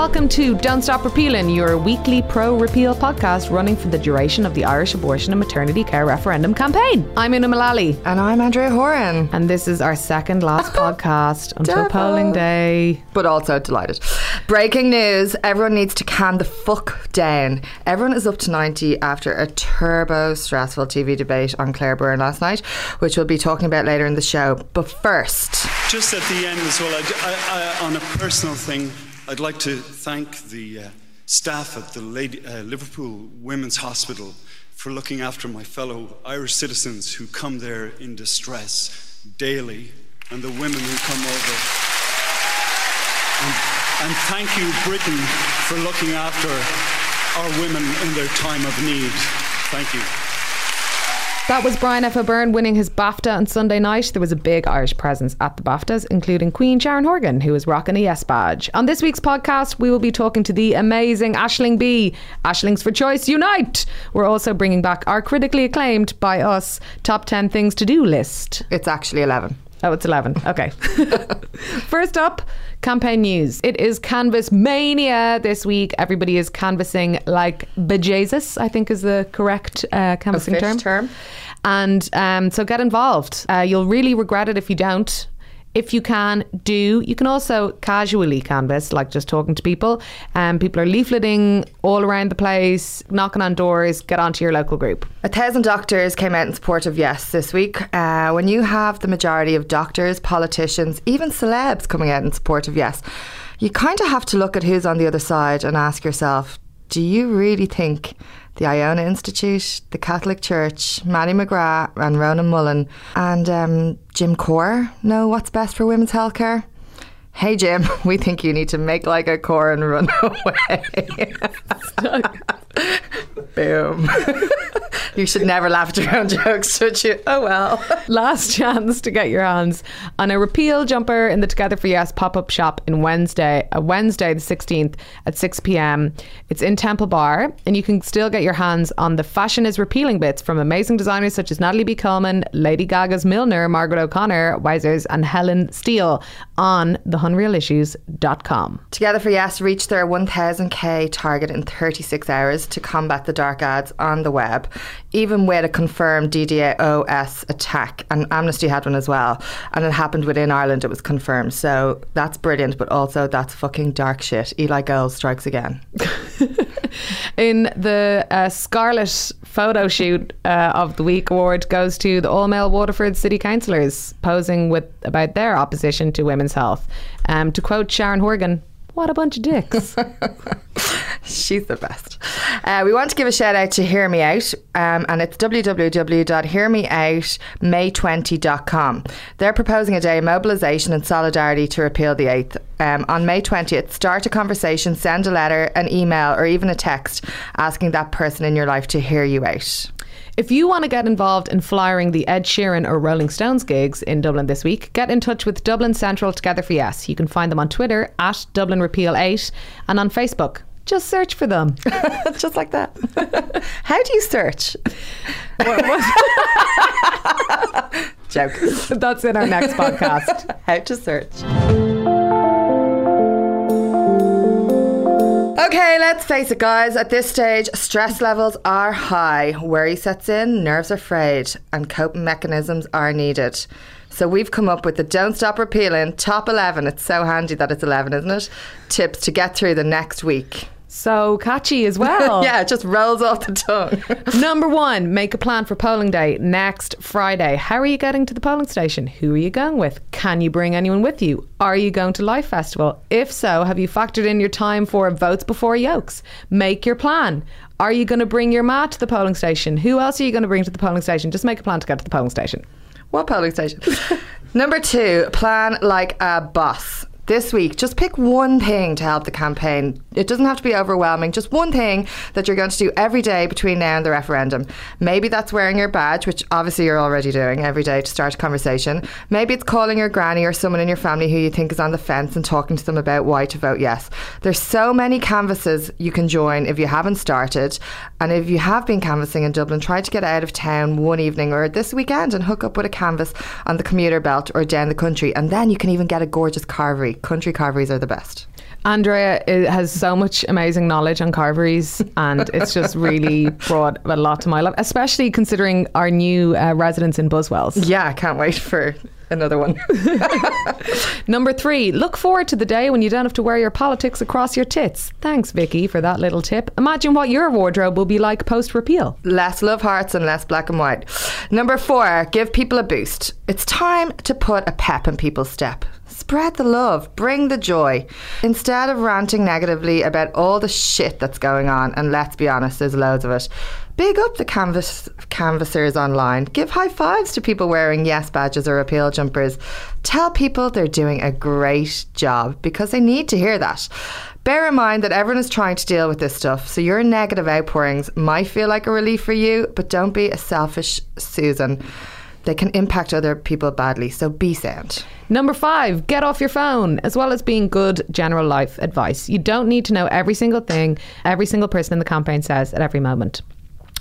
welcome to Don't Stop Repealing, your weekly pro repeal podcast running for the duration of the Irish abortion and maternity care referendum campaign. I'm Una Mullally. And I'm Andrea Horan. And this is our second last podcast until Devil. polling day. But also delighted. Breaking news everyone needs to calm the fuck down. Everyone is up to 90 after a turbo stressful TV debate on Claire Byrne last night, which we'll be talking about later in the show. But first, Just at the end as well, I, I, I, on a personal thing, I'd like to thank the uh, staff at the Lady, uh, Liverpool Women's Hospital for looking after my fellow Irish citizens who come there in distress daily and the women who come over. And, and thank you, Britain, for looking after our women in their time of need. Thank you. That was Brian F. O'Byrne winning his BAFTA on Sunday night. There was a big Irish presence at the BAFTAs, including Queen Sharon Horgan, who was rocking a Yes badge. On this week's podcast, we will be talking to the amazing Aisling Bea. Aislings for Choice Unite! We're also bringing back our critically acclaimed by us top 10 things to do list. it's actually 11. Oh, it's 11. Okay. First up, campaign news. It is Canvas Mania this week. Everybody is canvassing like bejesus, I think is the correct uh, canvassing term. term. And um, so get involved. Uh, you'll really regret it if you don't. If you can, do. You can also casually canvass, like just talking to people. Um, people are leafleting all around the place, knocking on doors. Get onto your local group. A thousand doctors came out in support of Yes this week. Uh, when you have the majority of doctors, politicians, even celebs coming out in support of Yes, you kind of have to look at who's on the other side and ask yourself, do you really think the Iona Institute, the Catholic Church, Mattie McGrath and Ronan Mullen and um, Jim Corr know what's best for women's healthcare? Hey Jim, we think you need to make like a Corr and run away. Boom. you should never laugh at your own jokes, should you? Oh well. Last chance to get your hands on a repeal jumper in the Together for Yes pop up shop in Wednesday, uh, Wednesday the 16th at 6 p.m. It's in Temple Bar, and you can still get your hands on the Fashion is Repealing bits from amazing designers such as Natalie B. Coleman, Lady Gaga's Milner, Margaret O'Connor, Weisers, and Helen Steele on theunrealissues.com. Together for Yes reached their 1000k target in 36 hours to combat the dark ads on the web, even with a confirmed DDoS attack. And Amnesty had one as well. And it happened within Ireland, it was confirmed. So that's brilliant, but also that's fucking dark shit. Eli Gold strikes again. in the uh, Scarlet photo shoot uh, of the week award goes to the all male Waterford city councillors posing with about their opposition to women's health. Um, to quote Sharon Horgan, what a bunch of dicks. She's the best. Uh, we want to give a shout out to Hear Me Out, um, and it's www.hearmeoutmay20.com. They're proposing a day of mobilisation and solidarity to repeal the 8th. Um, on May 20th, start a conversation, send a letter, an email, or even a text asking that person in your life to hear you out. If you want to get involved in flyering the Ed Sheeran or Rolling Stones gigs in Dublin this week, get in touch with Dublin Central Together for Yes. You can find them on Twitter at Dublin Repeal 8 and on Facebook. Just search for them. Just like that. How do you search? Joke. That's in our next podcast. How to search. Okay, let's face it, guys. At this stage, stress levels are high, worry sets in, nerves are frayed, and coping mechanisms are needed. So we've come up with the Don't Stop Repealing top 11. It's so handy that it's 11, isn't it? Tips to get through the next week. So catchy as well. yeah, it just rolls off the tongue. Number one, make a plan for polling day next Friday. How are you getting to the polling station? Who are you going with? Can you bring anyone with you? Are you going to Life Festival? If so, have you factored in your time for votes before yokes? Make your plan. Are you going to bring your mat to the polling station? Who else are you going to bring to the polling station? Just make a plan to get to the polling station. What polling station? Number two, plan like a boss. This week, just pick one thing to help the campaign. It doesn't have to be overwhelming, just one thing that you're going to do every day between now and the referendum. Maybe that's wearing your badge, which obviously you're already doing every day to start a conversation. Maybe it's calling your granny or someone in your family who you think is on the fence and talking to them about why to vote yes. There's so many canvases you can join if you haven't started. And if you have been canvassing in Dublin, try to get out of town one evening or this weekend and hook up with a canvas on the commuter belt or down the country. And then you can even get a gorgeous carvery. Country carveries are the best. Andrea has so much amazing knowledge on carveries, and it's just really brought a lot to my life, especially considering our new uh, residents in Buswells. Yeah, I can't wait for another one. Number three, look forward to the day when you don't have to wear your politics across your tits. Thanks, Vicky, for that little tip. Imagine what your wardrobe will be like post repeal. less love hearts and less black and white. Number four, give people a boost. It's time to put a pep in people's step. Spread the love, bring the joy. Instead of ranting negatively about all the shit that's going on, and let's be honest, there's loads of it. Big up the canvas canvassers online. Give high fives to people wearing yes badges or appeal jumpers. Tell people they're doing a great job because they need to hear that. Bear in mind that everyone is trying to deal with this stuff, so your negative outpourings might feel like a relief for you, but don't be a selfish Susan. They can impact other people badly, so be sound. Number five, get off your phone, as well as being good general life advice. You don't need to know every single thing every single person in the campaign says at every moment.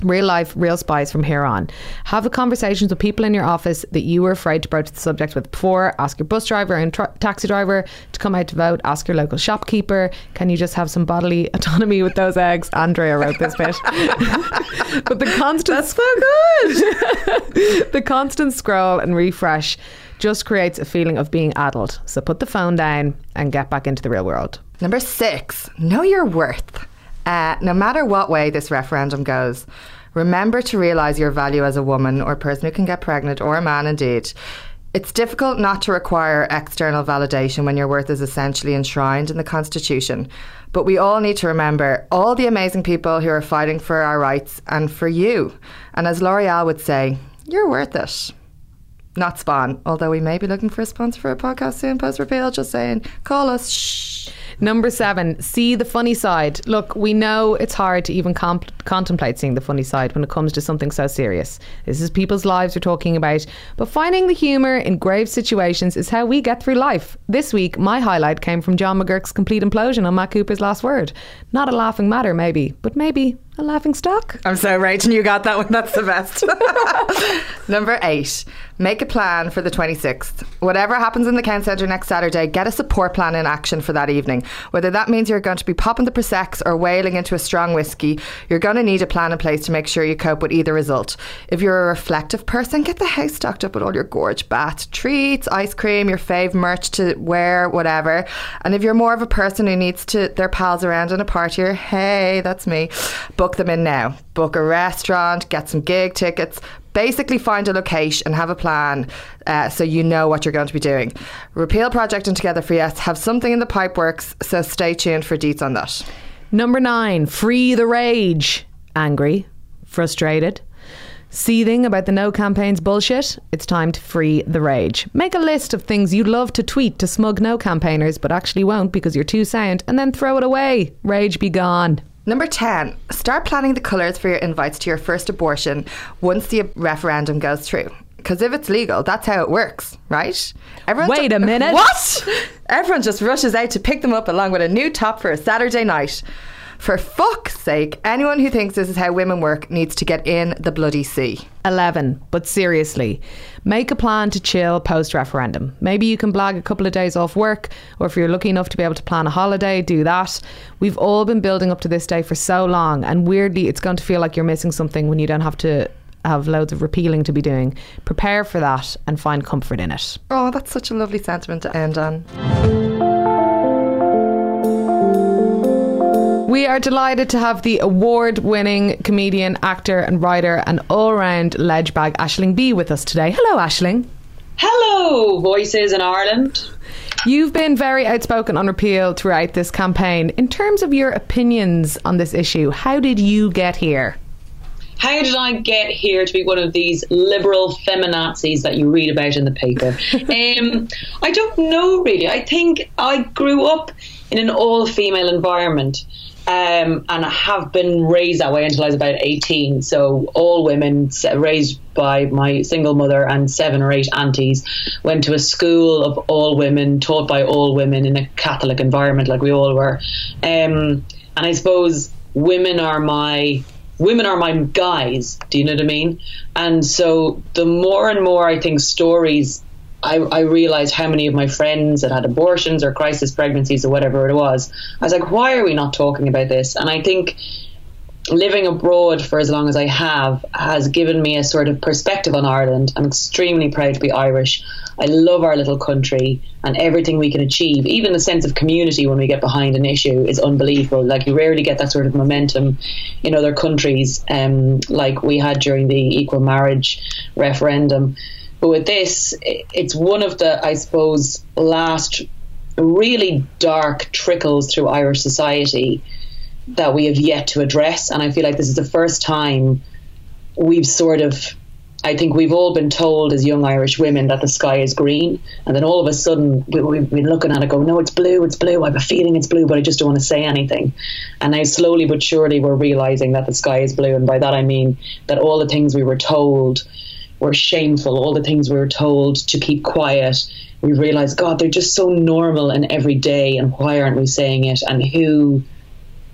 Real life, real spies from here on. Have the conversations with people in your office that you were afraid to broach the subject with before. Ask your bus driver and tra- taxi driver to come out to vote. Ask your local shopkeeper. Can you just have some bodily autonomy with those eggs? Andrea wrote this bit. but the constant. That's so good. the constant scroll and refresh just creates a feeling of being adult. So put the phone down and get back into the real world. Number six, know your worth. Uh, no matter what way this referendum goes, remember to realise your value as a woman or person who can get pregnant or a man indeed. It's difficult not to require external validation when your worth is essentially enshrined in the Constitution. But we all need to remember all the amazing people who are fighting for our rights and for you. And as L'Oreal would say, you're worth it. Not Spawn, although we may be looking for a sponsor for a podcast soon, post repeal, just saying, call us. Shh. Number seven, see the funny side. Look, we know it's hard to even comp- contemplate seeing the funny side when it comes to something so serious. This is people's lives we're talking about, but finding the humour in grave situations is how we get through life. This week, my highlight came from John McGuirk's complete implosion on Matt Cooper's last word. Not a laughing matter, maybe, but maybe a laughing stock. I'm so right, and you got that one. That's the best. Number eight, make a plan for the 26th. Whatever happens in the Count Centre next Saturday, get a support plan in action for that evening. Whether that means you're going to be popping the Prosecco or whaling into a strong whiskey, you're going to need a plan in place to make sure you cope with either result. If you're a reflective person, get the house stocked up with all your gorge bath, treats, ice cream, your fave merch to wear, whatever. And if you're more of a person who needs to their pals around in a partier, hey, that's me. Book them in now. Book a restaurant, get some gig tickets. Basically, find a location and have a plan uh, so you know what you're going to be doing. Repeal Project and Together for Yes have something in the pipe works, so stay tuned for deets on that. Number nine, free the rage. Angry, frustrated, seething about the no campaign's bullshit. It's time to free the rage. Make a list of things you'd love to tweet to smug no campaigners, but actually won't because you're too sound, and then throw it away. Rage be gone. Number 10, start planning the colours for your invites to your first abortion once the referendum goes through. Because if it's legal, that's how it works, right? Everyone Wait a minute. What? Everyone just rushes out to pick them up along with a new top for a Saturday night. For fuck's sake, anyone who thinks this is how women work needs to get in the bloody sea. 11. But seriously, make a plan to chill post referendum. Maybe you can blag a couple of days off work, or if you're lucky enough to be able to plan a holiday, do that. We've all been building up to this day for so long, and weirdly, it's going to feel like you're missing something when you don't have to have loads of repealing to be doing. Prepare for that and find comfort in it. Oh, that's such a lovely sentiment to end on. We are delighted to have the award winning comedian, actor, and writer, and all round ledge bag Aisling Bea with us today. Hello, Aisling. Hello, Voices in Ireland. You've been very outspoken on repeal throughout this campaign. In terms of your opinions on this issue, how did you get here? How did I get here to be one of these liberal feminazis that you read about in the paper? um, I don't know really. I think I grew up in an all female environment. Um, and I have been raised that way until I was about 18. So, all women, raised by my single mother and seven or eight aunties, went to a school of all women, taught by all women in a Catholic environment, like we all were. Um, and I suppose women are my women are my guys. Do you know what I mean? And so the more and more I think stories I, I realized how many of my friends that had abortions or crisis pregnancies or whatever it was. I was like, why are we not talking about this? And I think living abroad for as long as I have has given me a sort of perspective on Ireland. I'm extremely proud to be Irish. I love our little country and everything we can achieve. Even the sense of community when we get behind an issue is unbelievable. Like you rarely get that sort of momentum in other countries, um, like we had during the equal marriage referendum. But with this, it's one of the, I suppose, last really dark trickles through Irish society that we have yet to address. And I feel like this is the first time we've sort of, I think we've all been told as young Irish women that the sky is green. And then all of a sudden we, have been looking at it going, no, it's blue, it's blue. I have a feeling it's blue, but I just don't want to say anything. And now slowly but surely we're realizing that the sky is blue. And by that I mean that all the things we were told were shameful, all the things we were told to keep quiet. We realize, God, they're just so normal and everyday. And why aren't we saying it? And who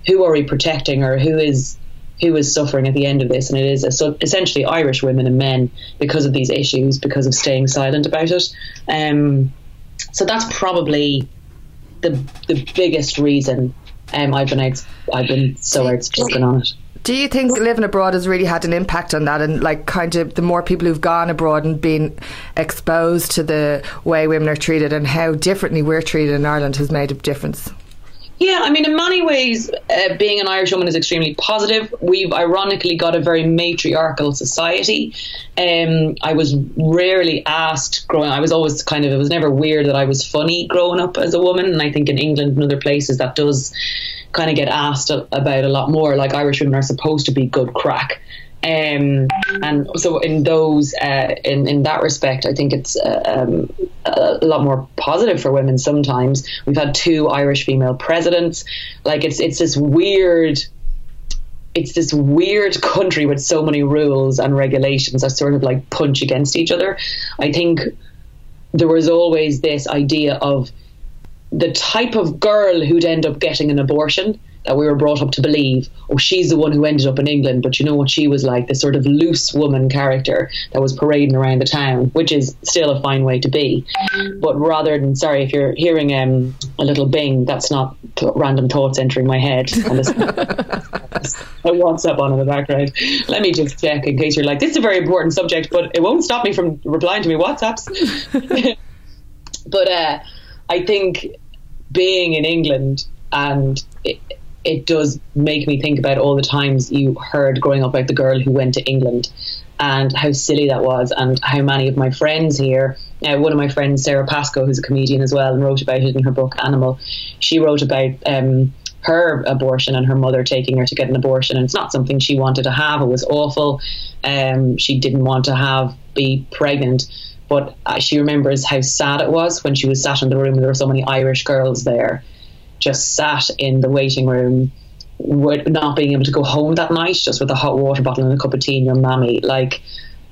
who are we protecting or who is who is suffering at the end of this, and it is essentially Irish women and men because of these issues, because of staying silent about it. Um, so that's probably the the biggest reason um, I've been out, I've been so outspoken on it. Do you think living abroad has really had an impact on that? And like, kind of, the more people who've gone abroad and been exposed to the way women are treated and how differently we're treated in Ireland has made a difference. Yeah, I mean, in many ways, uh, being an Irish woman is extremely positive. We've ironically got a very matriarchal society. Um, I was rarely asked growing. I was always kind of. It was never weird that I was funny growing up as a woman, and I think in England and other places that does kind of get asked about a lot more. Like Irish women are supposed to be good crack. Um, and so in those uh, in in that respect, I think it's uh, um, a lot more positive for women. Sometimes we've had two Irish female presidents. Like it's it's this weird. It's this weird country with so many rules and regulations that sort of like punch against each other. I think there was always this idea of the type of girl who'd end up getting an abortion that we were brought up to believe, oh, she's the one who ended up in England. But you know what she was like, this sort of loose woman character that was parading around the town, which is still a fine way to be. But rather than, sorry, if you're hearing um, a little bing, that's not random thoughts entering my head. And this, a WhatsApp on in the background. Let me just check in case you're like, this is a very important subject, but it won't stop me from replying to me WhatsApps. but uh, I think being in England and it, it does make me think about all the times you heard growing up about the girl who went to England and how silly that was, and how many of my friends here. Uh, one of my friends, Sara Pascoe, who's a comedian as well, and wrote about it in her book Animal. She wrote about um, her abortion and her mother taking her to get an abortion, and it's not something she wanted to have. It was awful. Um, she didn't want to have be pregnant, but uh, she remembers how sad it was when she was sat in the room. There were so many Irish girls there just sat in the waiting room not being able to go home that night just with a hot water bottle and a cup of tea and your mammy. Like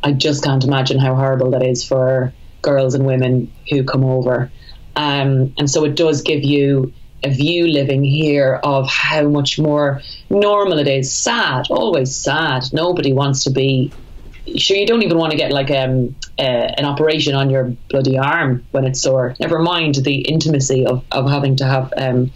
I just can't imagine how horrible that is for girls and women who come over. Um, and so it does give you a view living here of how much more normal it is. Sad always sad. Nobody wants to be sure you don't even want to get like um, uh, an operation on your bloody arm when it's sore. Never mind the intimacy of, of having to have um,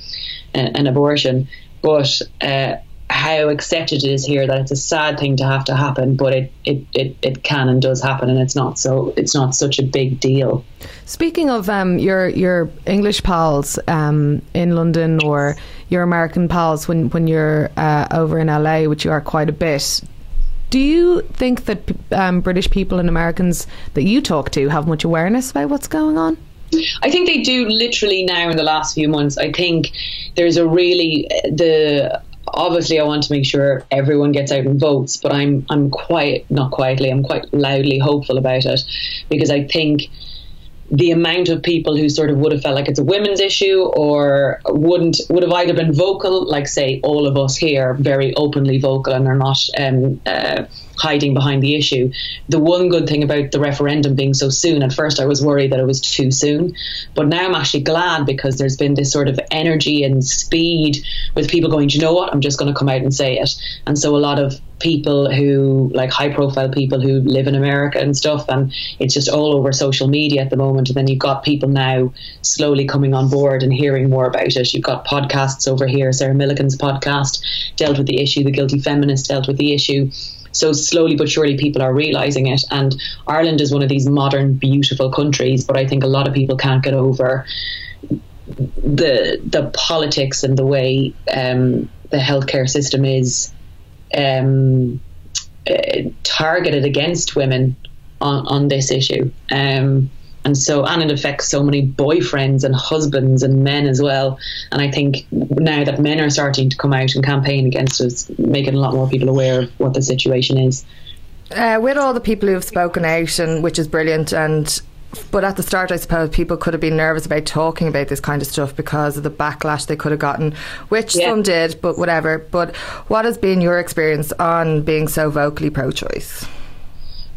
an abortion. But uh, how accepted it is here that it's a sad thing to have to happen, but it, it, it, it can and does happen, and it's not so it's not such a big deal. Speaking of um, your your English pals um, in London or your American pals when when you're uh, over in LA, which you are quite a bit, do you think that um, British people and Americans that you talk to have much awareness about what's going on? I think they do literally now in the last few months. I think there's a really the obviously I want to make sure everyone gets out and votes, but I'm I'm quite not quietly, I'm quite loudly hopeful about it because I think the amount of people who sort of would have felt like it's a women's issue or wouldn't would have either been vocal, like say all of us here, very openly vocal and are not um, uh, hiding behind the issue. The one good thing about the referendum being so soon, at first I was worried that it was too soon, but now I'm actually glad because there's been this sort of energy and speed with people going, you know what, I'm just going to come out and say it. And so a lot of people who like high profile people who live in America and stuff and it's just all over social media at the moment and then you've got people now slowly coming on board and hearing more about it you've got podcasts over here Sarah Millican's podcast dealt with the issue the guilty feminist dealt with the issue so slowly but surely people are realizing it and Ireland is one of these modern beautiful countries but I think a lot of people can't get over the the politics and the way um, the healthcare system is um, uh, targeted against women on, on this issue. Um, and so, and it affects so many boyfriends and husbands and men as well. And I think now that men are starting to come out and campaign against us, making a lot more people aware of what the situation is. Uh, with all the people who have spoken out, and which is brilliant, and but at the start, I suppose people could have been nervous about talking about this kind of stuff because of the backlash they could have gotten, which yeah. some did, but whatever. But what has been your experience on being so vocally pro choice?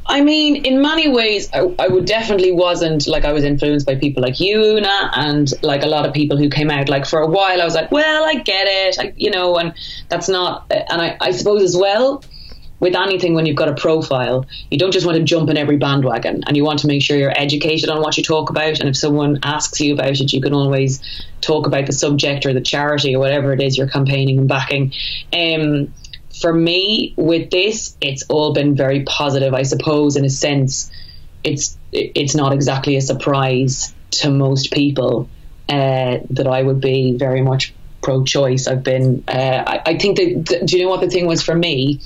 I mean, in many ways, I, I, would definitely wasn't like I was influenced by people like you, Una, and like a lot of people who came out. Like for a while, I was like, well, I get it, I, you know, and that's not. And I, I suppose as well, with anything when you've got a profile, you don't just want to jump in every bandwagon and you want to make sure you're educated on what you talk about. And if someone asks you about it, you can always talk about the subject or the charity or whatever it is you're campaigning and backing. Um, for me, with this, it's all been very positive. I suppose, in a sense, it's it's not exactly a surprise to most people uh, that I would be very much pro-choice. I've been. Uh, I, I think that. Do you know what the thing was for me?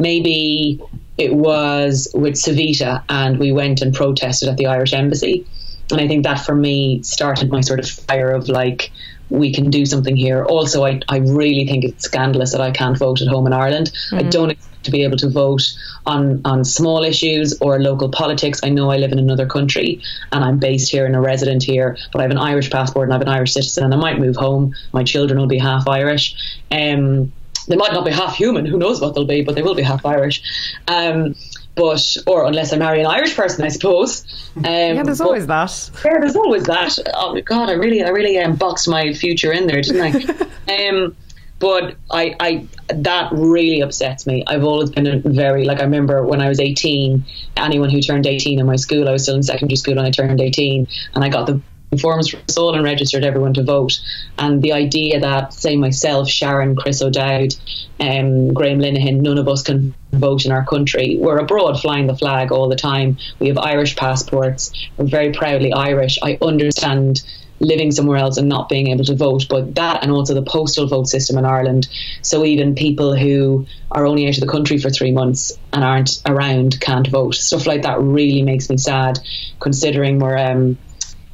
maybe it was with Savita and we went and protested at the Irish Embassy. And I think that for me started my sort of fire of like, we can do something here. Also, I, I really think it's scandalous that I can't vote at home in Ireland. Mm-hmm. I don't expect to be able to vote on, on small issues or local politics. I know I live in another country and I'm based here and a resident here, but I have an Irish passport and I have an Irish citizen and I might move home. My children will be half Irish. Um, they might not be half human. Who knows what they'll be, but they will be half Irish. Um, but or unless I marry an Irish person, I suppose. Um, yeah, there's but, always that. Yeah, there's always that. Oh God, I really, I really um, boxed my future in there, didn't I? um, but I, I, that really upsets me. I've always been a very like I remember when I was 18. Anyone who turned 18 in my school, I was still in secondary school when I turned 18, and I got the forms for all and registered everyone to vote. And the idea that, say, myself, Sharon, Chris O'Dowd, um, Graham Linehan, none of us can vote in our country. We're abroad flying the flag all the time. We have Irish passports. We're very proudly Irish. I understand living somewhere else and not being able to vote, but that and also the postal vote system in Ireland. So even people who are only out of the country for three months and aren't around can't vote. Stuff like that really makes me sad, considering we're um,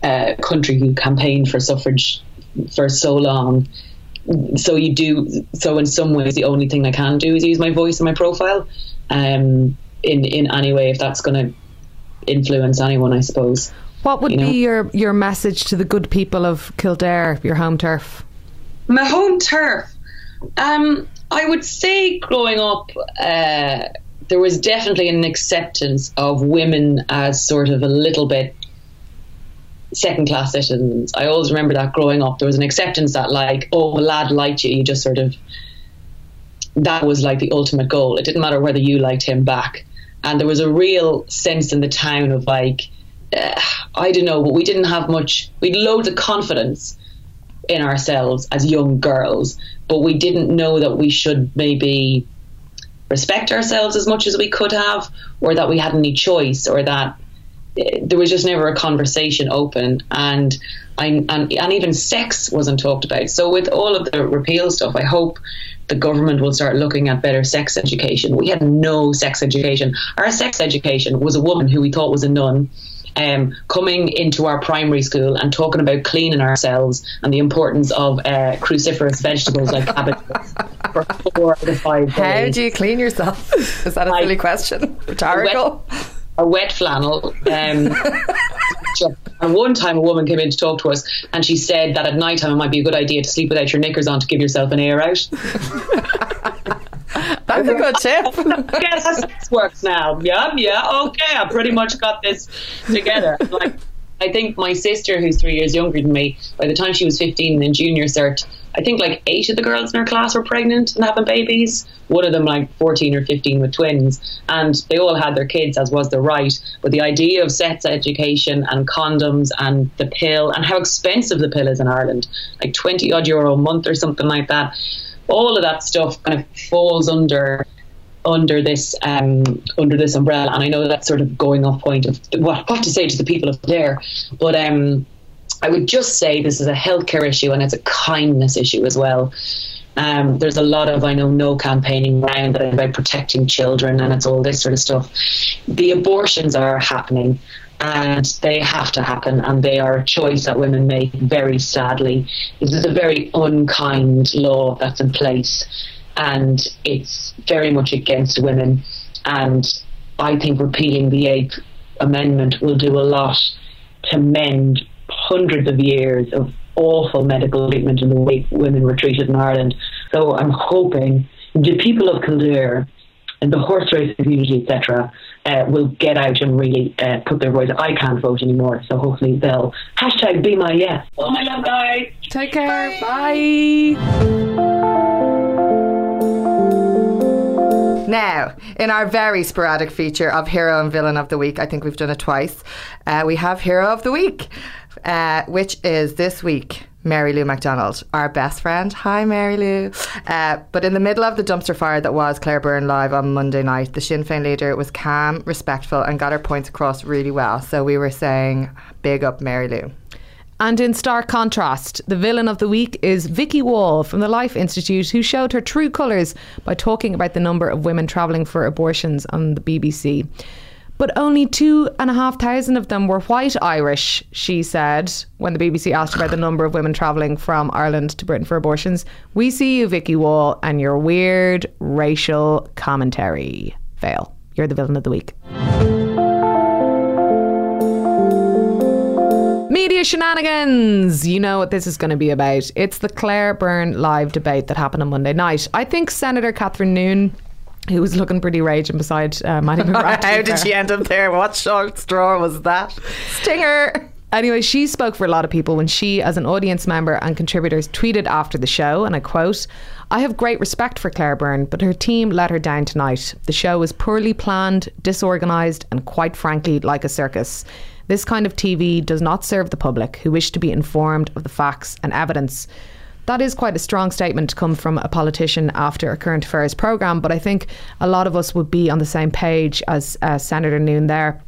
uh, country who campaigned for suffrage for so long. So you do. So in some ways, the only thing I can do is use my voice and my profile. Um, in in any way, if that's going to influence anyone, I suppose. What would you know? be your your message to the good people of Kildare, your home turf? My home turf. Um, I would say growing up, uh, there was definitely an acceptance of women as sort of a little bit second class citizens. I always remember that growing up. There was an acceptance that, like, oh, a lad liked you, you just sort of, that was like the ultimate goal. It didn't matter whether you liked him back. And there was a real sense in the town of, like, uh, I don't know, but we didn't have much, we had loads of confidence in ourselves as young girls, but we didn't know that we should maybe respect ourselves as much as we could have, or that we had any choice, or that there was just never a conversation open and I, and, and even sex wasn't talked about. So with all of the repeal stuff, I hope the government will start looking at better sex education. We had no sex education. Our sex education was a woman who we thought was a nun. Um, coming into our primary school and talking about cleaning ourselves and the importance of uh, cruciferous vegetables like cabbage for four out of five days. How do you clean yourself? Is that a silly question? Rhetorical? A wet flannel. Um, and one time a woman came in to talk to us and she said that at night time it might be a good idea to sleep without your knickers on to give yourself an air out. That's a good tip. Guess how sex works now. Yeah, yeah, okay. I pretty much got this together. Like, I think my sister, who's three years younger than me, by the time she was 15 in junior cert, I think like eight of the girls in her class were pregnant and having babies. One of them like 14 or 15 with twins, and they all had their kids, as was their right. But the idea of sex education and condoms and the pill and how expensive the pill is in Ireland, like 20 odd euro a month or something like that, all of that stuff kind of falls under under this um, under this umbrella. And I know that's sort of going off point of what, what to say to the people up there, but um, I would just say this is a healthcare issue and it's a kindness issue as well. Um, there's a lot of I know no campaigning around about protecting children and it's all this sort of stuff. The abortions are happening and they have to happen and they are a choice that women make very sadly. This is a very unkind law that's in place and it's very much against women. And I think repealing the Eighth Amendment will do a lot to mend hundreds of years of awful medical treatment and the way women were treated in Ireland. So I'm hoping the people of Kildare and the horse race community, etc., uh, will get out and really uh, put their voice. I can't vote anymore, so hopefully they'll hashtag be my yes. Oh my love, guys. Take care. Bye. Bye. Now, in our very sporadic feature of Hero and Villain of the Week, I think we've done it twice, uh, we have Hero of the Week, uh, which is this week. Mary Lou McDonald, our best friend. Hi, Mary Lou. Uh, but in the middle of the dumpster fire that was Claire Byrne live on Monday night, the Sinn Féin leader was calm, respectful, and got her points across really well. So we were saying, big up Mary Lou. And in stark contrast, the villain of the week is Vicky Wall from the Life Institute, who showed her true colours by talking about the number of women travelling for abortions on the BBC. But only two and a half thousand of them were white Irish, she said, when the BBC asked about the number of women travelling from Ireland to Britain for abortions. We see you, Vicky Wall, and your weird racial commentary. Fail. You're the villain of the week. Media shenanigans. You know what this is going to be about. It's the Claire Byrne live debate that happened on Monday night. I think Senator Catherine Noone who was looking pretty raging beside uh, Mattie McGrath. How did she end up there? What short straw was that? Stinger. Anyway, she spoke for a lot of people when she, as an audience member and contributors, tweeted after the show, and I quote, I have great respect for Claire Byrne, but her team let her down tonight. The show was poorly planned, disorganised, and quite frankly, like a circus. This kind of TV does not serve the public who wish to be informed of the facts and evidence. That is quite a strong statement to come from a politician after a current affairs programme, but I think a lot of us would be on the same page as uh, Senator Noone there.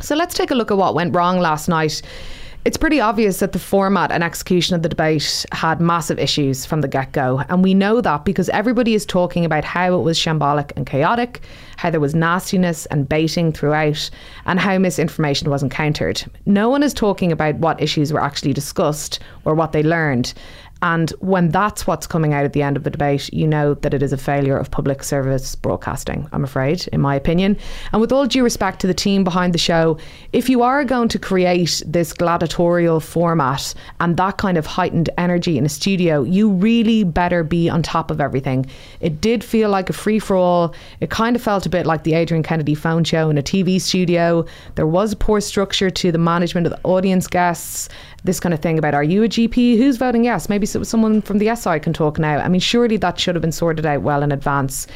So let's take a look at what went wrong last night. It's pretty obvious that the format and execution of the debate had massive issues from the get go. And we know that because everybody is talking about how it was shambolic and chaotic, how there was nastiness and baiting throughout, and how misinformation was encountered. No one is talking about what issues were actually discussed or what they learned. And when that's what's coming out at the end of the debate, you know that it is a failure of public service broadcasting, I'm afraid, in my opinion. And with all due respect to the team behind the show, if you are going to create this gladiatorial format and that kind of heightened energy in a studio, you really better be on top of everything. It did feel like a free for all. It kind of felt a bit like the Adrian Kennedy phone show in a TV studio. There was poor structure to the management of the audience guests this kind of thing about are you a GP? Who's voting yes? Maybe someone from the SI can talk now. I mean, surely that should have been sorted out well in advance.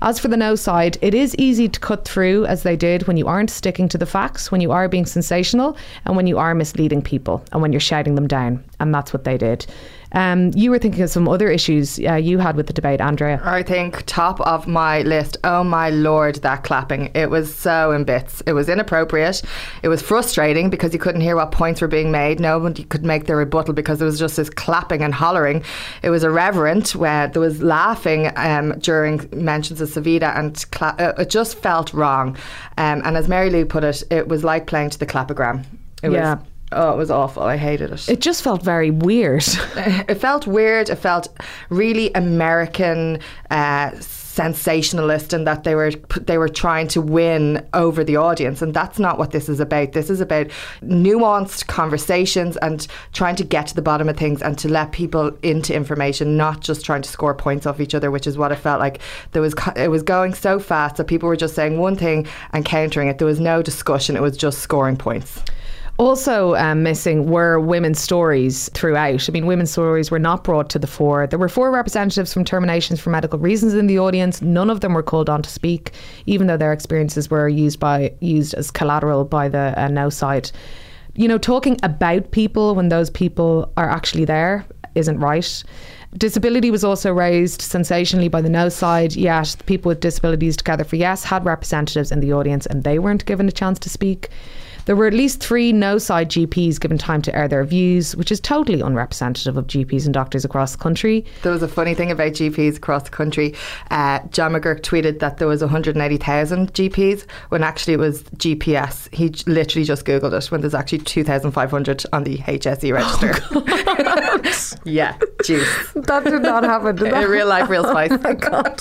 As for the no side, it is easy to cut through as they did when you aren't sticking to the facts, when you are being sensational, and when you are misleading people, and when you're shouting them down. And that's what they did. Um, you were thinking of some other issues uh, you had with the debate, Andrea. I think top of my list. Oh my lord, that clapping! It was so in bits. It was inappropriate. It was frustrating because you couldn't hear what points were being made. Nobody could make their rebuttal because there was just this clapping and hollering. It was irreverent. Where there was laughing um, during mentions of Savita, and cla- uh, it just felt wrong. Um, and as Mary Lou put it, it was like playing to the clapogram. It yeah. was Oh, it was awful. I hated it. It just felt very weird. it felt weird. It felt really American. Uh, sensationalist and that they were they were trying to win over the audience and that's not what this is about this is about nuanced conversations and trying to get to the bottom of things and to let people into information not just trying to score points off each other which is what it felt like there was it was going so fast that people were just saying one thing and countering it there was no discussion it was just scoring points Also um, missing were women's stories throughout. I mean, women's stories were not brought to the fore. There were four representatives from terminations for medical reasons in the audience. None of them were called on to speak, even though their experiences were used by used as collateral by the uh, no side. You know, talking about people when those people are actually there isn't right. Disability was also raised sensationally by the no side, yet people with disabilities together for yes had representatives in the audience and they weren't given a chance to speak. There were at least three no side GPs given time to air their views, which is totally unrepresentative of GPs and doctors across the country. There was a funny thing about GPs across the country. Uh, John McGuirk tweeted that there was 180,000 GPs when actually it was GPS. He j- literally just Googled it when there's actually 2,500 on the HSE register. yeah, juice. That did not happen. Did that? In real life, real spice. Oh my God.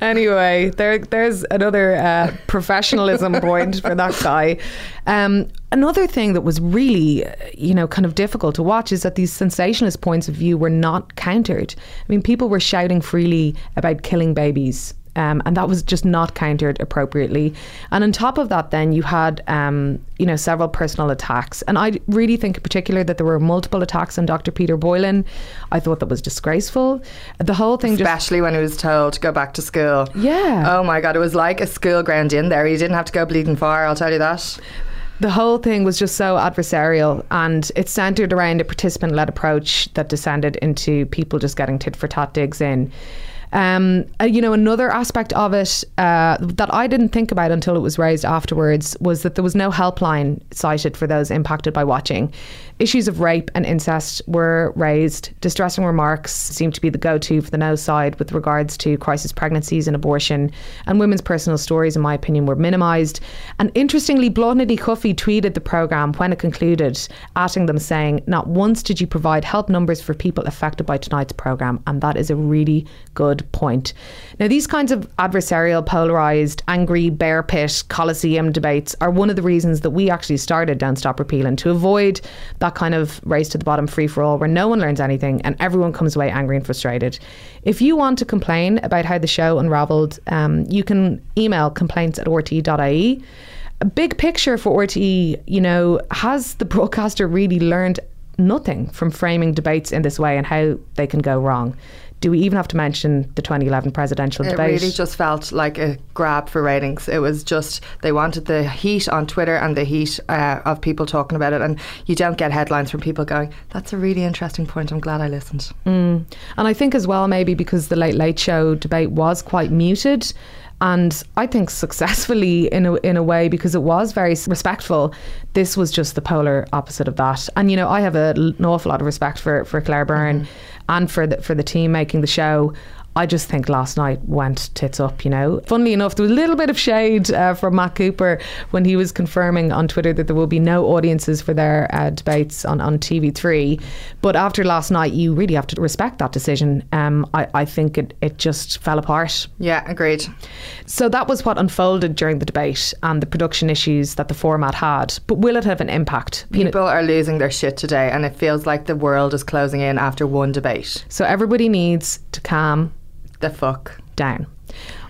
Anyway, there, there's another uh, professionalism point for that guy. Um, another thing that was really, you know, kind of difficult to watch is that these sensationalist points of view were not countered. I mean, people were shouting freely about killing babies. Um, and that was just not countered appropriately. And on top of that, then you had, um, you know, several personal attacks. And I really think, in particular, that there were multiple attacks on Dr. Peter Boylan. I thought that was disgraceful. The whole thing just Especially when he was told to go back to school. Yeah. Oh my God, it was like a school ground in there. He didn't have to go bleeding far, I'll tell you that. The whole thing was just so adversarial and it centered around a participant led approach that descended into people just getting tit for tat digs in. Um, uh, you know, another aspect of it uh, that I didn't think about until it was raised afterwards was that there was no helpline cited for those impacted by watching. Issues of rape and incest were raised. Distressing remarks seemed to be the go to for the no side with regards to crisis pregnancies and abortion. And women's personal stories, in my opinion, were minimised. And interestingly, Blondy Cuffy tweeted the programme when it concluded, asking them, saying, Not once did you provide help numbers for people affected by tonight's programme. And that is a really good point. Now, these kinds of adversarial, polarised, angry, bear pit, coliseum debates are one of the reasons that we actually started Don't Stop Repealing to avoid that kind of race to the bottom free for all where no one learns anything and everyone comes away angry and frustrated. If you want to complain about how the show unravelled, um, you can email complaints at rt.ie. A big picture for RTE, you know, has the broadcaster really learned nothing from framing debates in this way and how they can go wrong? Do we even have to mention the 2011 presidential It debate? It really just felt like a grab for ratings. It was just they wanted the heat on Twitter and the heat uh, of people talking about it, and you don't get headlines from people going, "That's a really interesting point. I'm glad I listened." And I think as well, maybe because the Late Late Show debate was quite muted. And I think successfully in a, in a way because it was very respectful. This was just the polar opposite of that. And you know, I have a, an awful lot of respect for, for Claire Byrne and for the, for the team making the show. I just think last night went tits up, you know. Funnily enough, there was a little bit of shade uh, from Matt Cooper when he was confirming on Twitter that there will be no audiences for their uh, debates on, on TV3. But after last night, you really have to respect that decision. Um, I, I think it, it just fell apart. Yeah, agreed. So that was what unfolded during the debate and the production issues that the format had. But will it have an impact? You know, People are losing their shit today, and it feels like the world is closing in after one debate. so everybody needs to calm The fuck. down.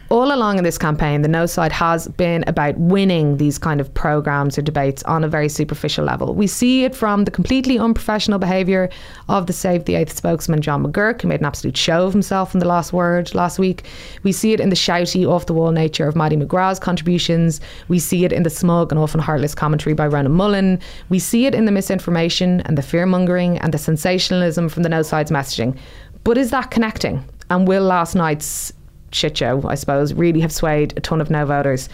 All along in this campaign, the no side has been about winning these kind of programs or debates on a very superficial level. We see it from the completely unprofessional behaviour of the Save the Eighth spokesman, John McGuirk, who made an absolute show of himself in the last word last week. We see it in the shouty, off the wall nature of Mattie McGrath's contributions. We see it in the smug and often heartless commentary by Ronan Mullen. We see it in the misinformation and the fear mongering and the sensationalism from the no side's messaging. But is that connecting? And will last night's shit show, I suppose, really have swayed a ton of no voters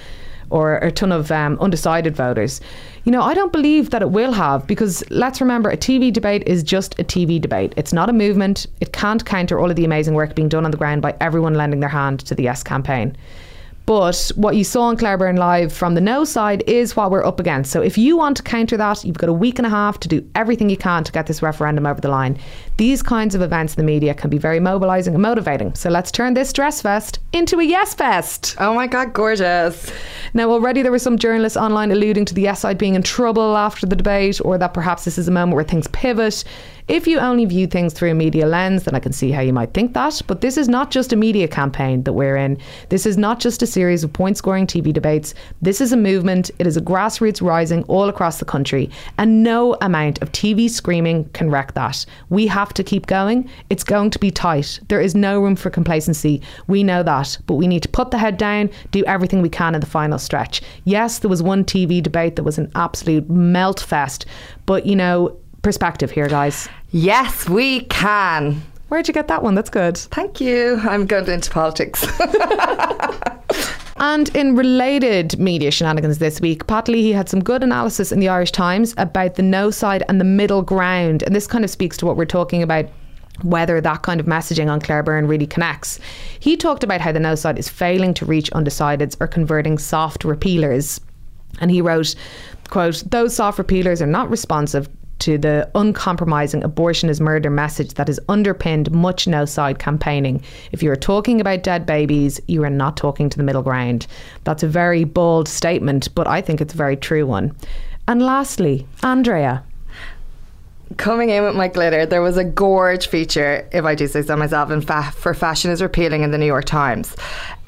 or a ton of um, undecided voters. You know, I don't believe that it will have because let's remember a TV debate is just a TV debate. It's not a movement. It can't counter all of the amazing work being done on the ground by everyone lending their hand to the Yes campaign. But what you saw on Claire Byrne Live from the no side is what we're up against. So if you want to counter that, you've got a week and a half to do everything you can to get this referendum over the line. These kinds of events in the media can be very mobilising and motivating. So let's turn this stress fest into a yes fest. Oh my god, gorgeous. Now, already there were some journalists online alluding to the yes side being in trouble after the debate, or that perhaps this is a moment where things pivot. If you only view things through a media lens, then I can see how you might think that. But this is not just a media campaign that we're in. This is not just a series of point scoring TV debates. This is a movement. It is a grassroots rising all across the country. And no amount of TV screaming can wreck that. We have to keep going. It's going to be tight. There is no room for complacency. We know that. But we need to put the head down, do everything we can in the final stretch. Yes, there was one TV debate that was an absolute melt fest. But, you know, perspective here, guys. Yes, we can. Where'd you get that one? That's good. Thank you. I'm going into politics. And in related media shenanigans this week, Pat Leahy had some good analysis in the Irish Times about the no side and the middle ground. And this kind of speaks to what we're talking about whether that kind of messaging on Claire Byrne really connects. He talked about how the no side is failing to reach undecideds or converting soft repealers. And he wrote, quote, those soft repealers are not responsive to the uncompromising abortion is murder message that has underpinned much no side campaigning. If you are talking about dead babies, you are not talking to the middle ground. That's a very bold statement, but I think it's a very true one. And lastly, Andrea. Coming in with my glitter, there was a gorge feature, if I do say so myself, fa- for Fashion is Repealing in the New York Times.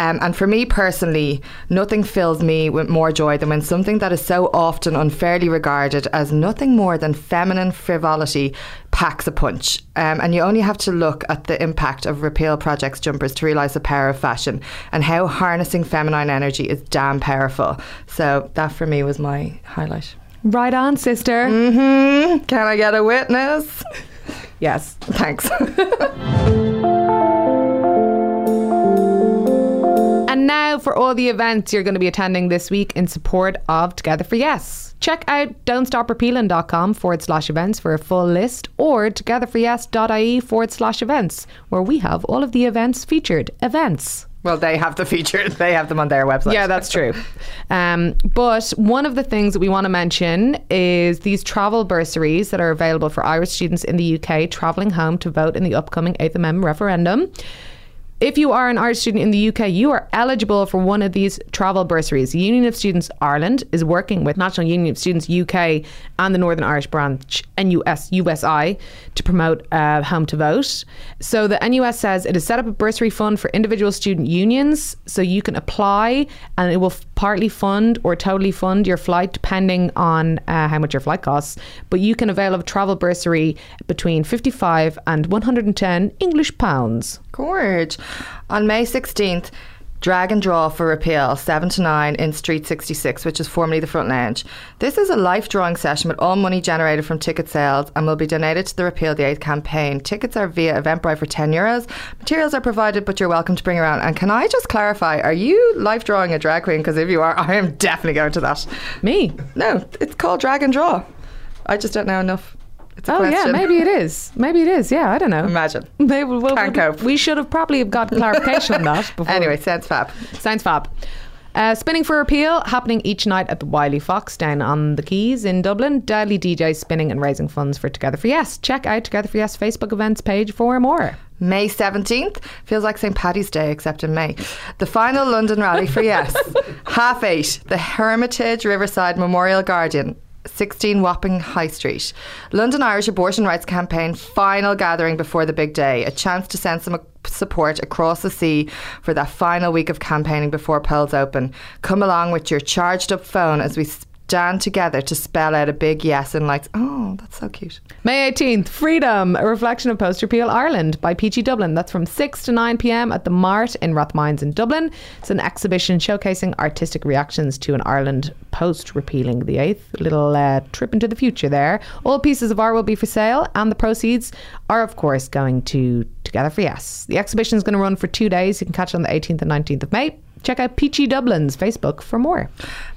Um, and for me personally, nothing fills me with more joy than when something that is so often unfairly regarded as nothing more than feminine frivolity packs a punch. Um, and you only have to look at the impact of repeal projects jumpers to realise the power of fashion and how harnessing feminine energy is damn powerful. So that for me was my highlight. Right on, sister. Mm-hmm. Can I get a witness? Yes. Thanks. And now for all the events you're going to be attending this week in support of Together for Yes. Check out don'tstoprepealing.com forward slash events for a full list or togetherforyes.ie forward slash events, where we have all of the events featured. Events. Well, they have the feature. They have them on their website. Yeah, that's true. Um, but one of the things that we want to mention is these travel bursaries that are available for Irish students in the UK travelling home to vote in the upcoming Eighth Amendment referendum. If you are an Irish student in the UK, you are eligible for one of these travel bursaries. The Union of Students Ireland is working with National Union of Students UK and the Northern Irish branch NUS USI to promote uh, Home to Vote. So the NUS says it has set up a bursary fund for individual student unions, so you can apply and it will f- partly fund or totally fund your flight depending on uh, how much your flight costs. But you can avail of a travel bursary between 55 and 110 English pounds. Gorge. On May 16th, drag and draw for repeal, 7 to 9 in Street 66, which is formerly the Front Lounge. This is a life drawing session with all money generated from ticket sales and will be donated to the Repeal the 8th campaign. Tickets are via Eventbrite for 10 euros. Materials are provided, but you're welcome to bring around. And can I just clarify, are you life drawing a drag queen? Because if you are, I am definitely going to that. Me? No, it's called drag and draw. I just don't know enough. It's a Oh yeah, maybe it is. Maybe it is. Yeah, I don't know. Imagine. Maybe well, Can't we, cope. we should have probably have got clarification on that before. Anyway, sounds fab. sounds fab. Uh, spinning for repeal happening each night at the Wiley Fox down on the Quays in Dublin. Deadly DJs spinning and raising funds for Together for Yes. Check out Together for Yes Facebook events page for more. May 17th feels like St. Paddy's Day, except in May. The final London rally for Yes. Half eight, the Hermitage Riverside Memorial Garden. 16 Wapping High Street. London Irish Abortion Rights Campaign final gathering before the big day. A chance to send some support across the sea for that final week of campaigning before polls open. Come along with your charged up phone as we stand together to spell out a big yes and lights. Oh, that's so cute. May 18th, Freedom, a reflection of post repeal Ireland by Peachy Dublin. That's from 6 to 9 pm at the Mart in Rathmines in Dublin. It's an exhibition showcasing artistic reactions to an Ireland post repealing the 8th. A little uh, trip into the future there. All pieces of art will be for sale, and the proceeds are, of course, going to Together for Yes. The exhibition is going to run for two days. You can catch it on the 18th and 19th of May. Check out Peachy Dublin's Facebook for more.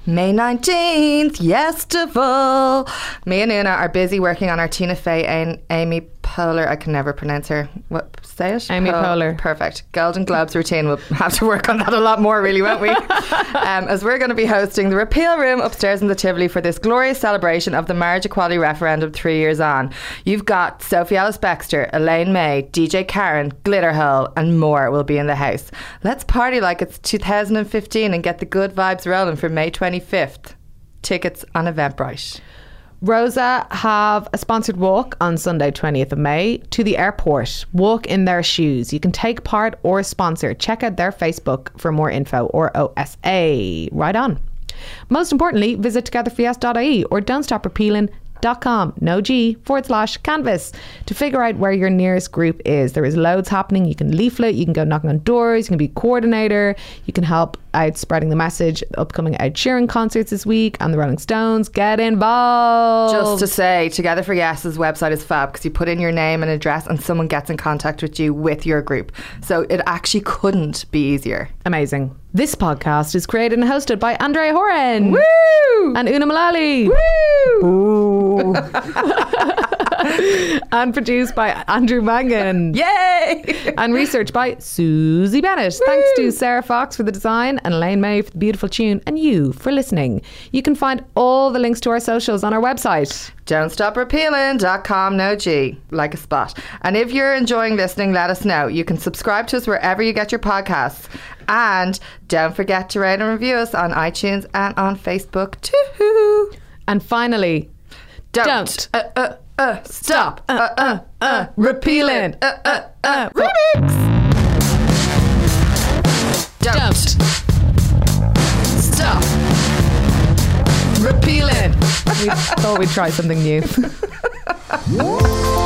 May 19th, Yestival. Me and Una are busy working on our Tina Fey and Amy Poehler. I can never pronounce her. What, say it? Amy Poehler. Perfect. Golden Globes routine. We'll have to work on that a lot more, really, won't we? um, as we're going to be hosting the Repeal Room upstairs in the Tivoli for this glorious celebration of the marriage equality referendum three years on. You've got Sophie Alice Baxter, Elaine May, DJ Karen, Glitterhole, and more will be in the house. Let's party like it's 2015 and get the good vibes rolling for May 25th. Tickets on Eventbrite. Rosa have a sponsored walk on Sunday, 20th of May, to the airport. Walk in their shoes. You can take part or sponsor. Check out their Facebook for more info or OSA. Right on. Most importantly, visit togetherforyes.ie or don't stop repealing dot com. No g forward slash canvas to figure out where your nearest group is. There is loads happening. You can leaflet you can go knocking on doors you can be coordinator you can help out spreading the message upcoming Ed Sheeran concerts this week and the Rolling Stones. Get involved. Just to say, Together for Yes's website is fab because you put in your name and address and someone gets in contact with you with your group. So it actually couldn't be easier. amazing this podcast is created and hosted by Andrea Horan Woo! and Una Mullally Woo! and produced by Andrew Mangan Yay! and research by Susie Bennett. Thanks to Sarah Fox for the design and Elaine May for the beautiful tune, and you for listening. You can find all the links to our socials on our website. Don't stop repealing.com, no G, like a spot. And if you're enjoying listening, let us know. You can subscribe to us wherever you get your podcasts. And don't forget to rate and review us on iTunes and on Facebook too. And finally, Don't. Don't. Uh, uh, uh, stop. Uh, uh, uh, repealing. Uh, uh, uh, remix. Don't. don't. Stop. Repealing. We thought we'd try something new.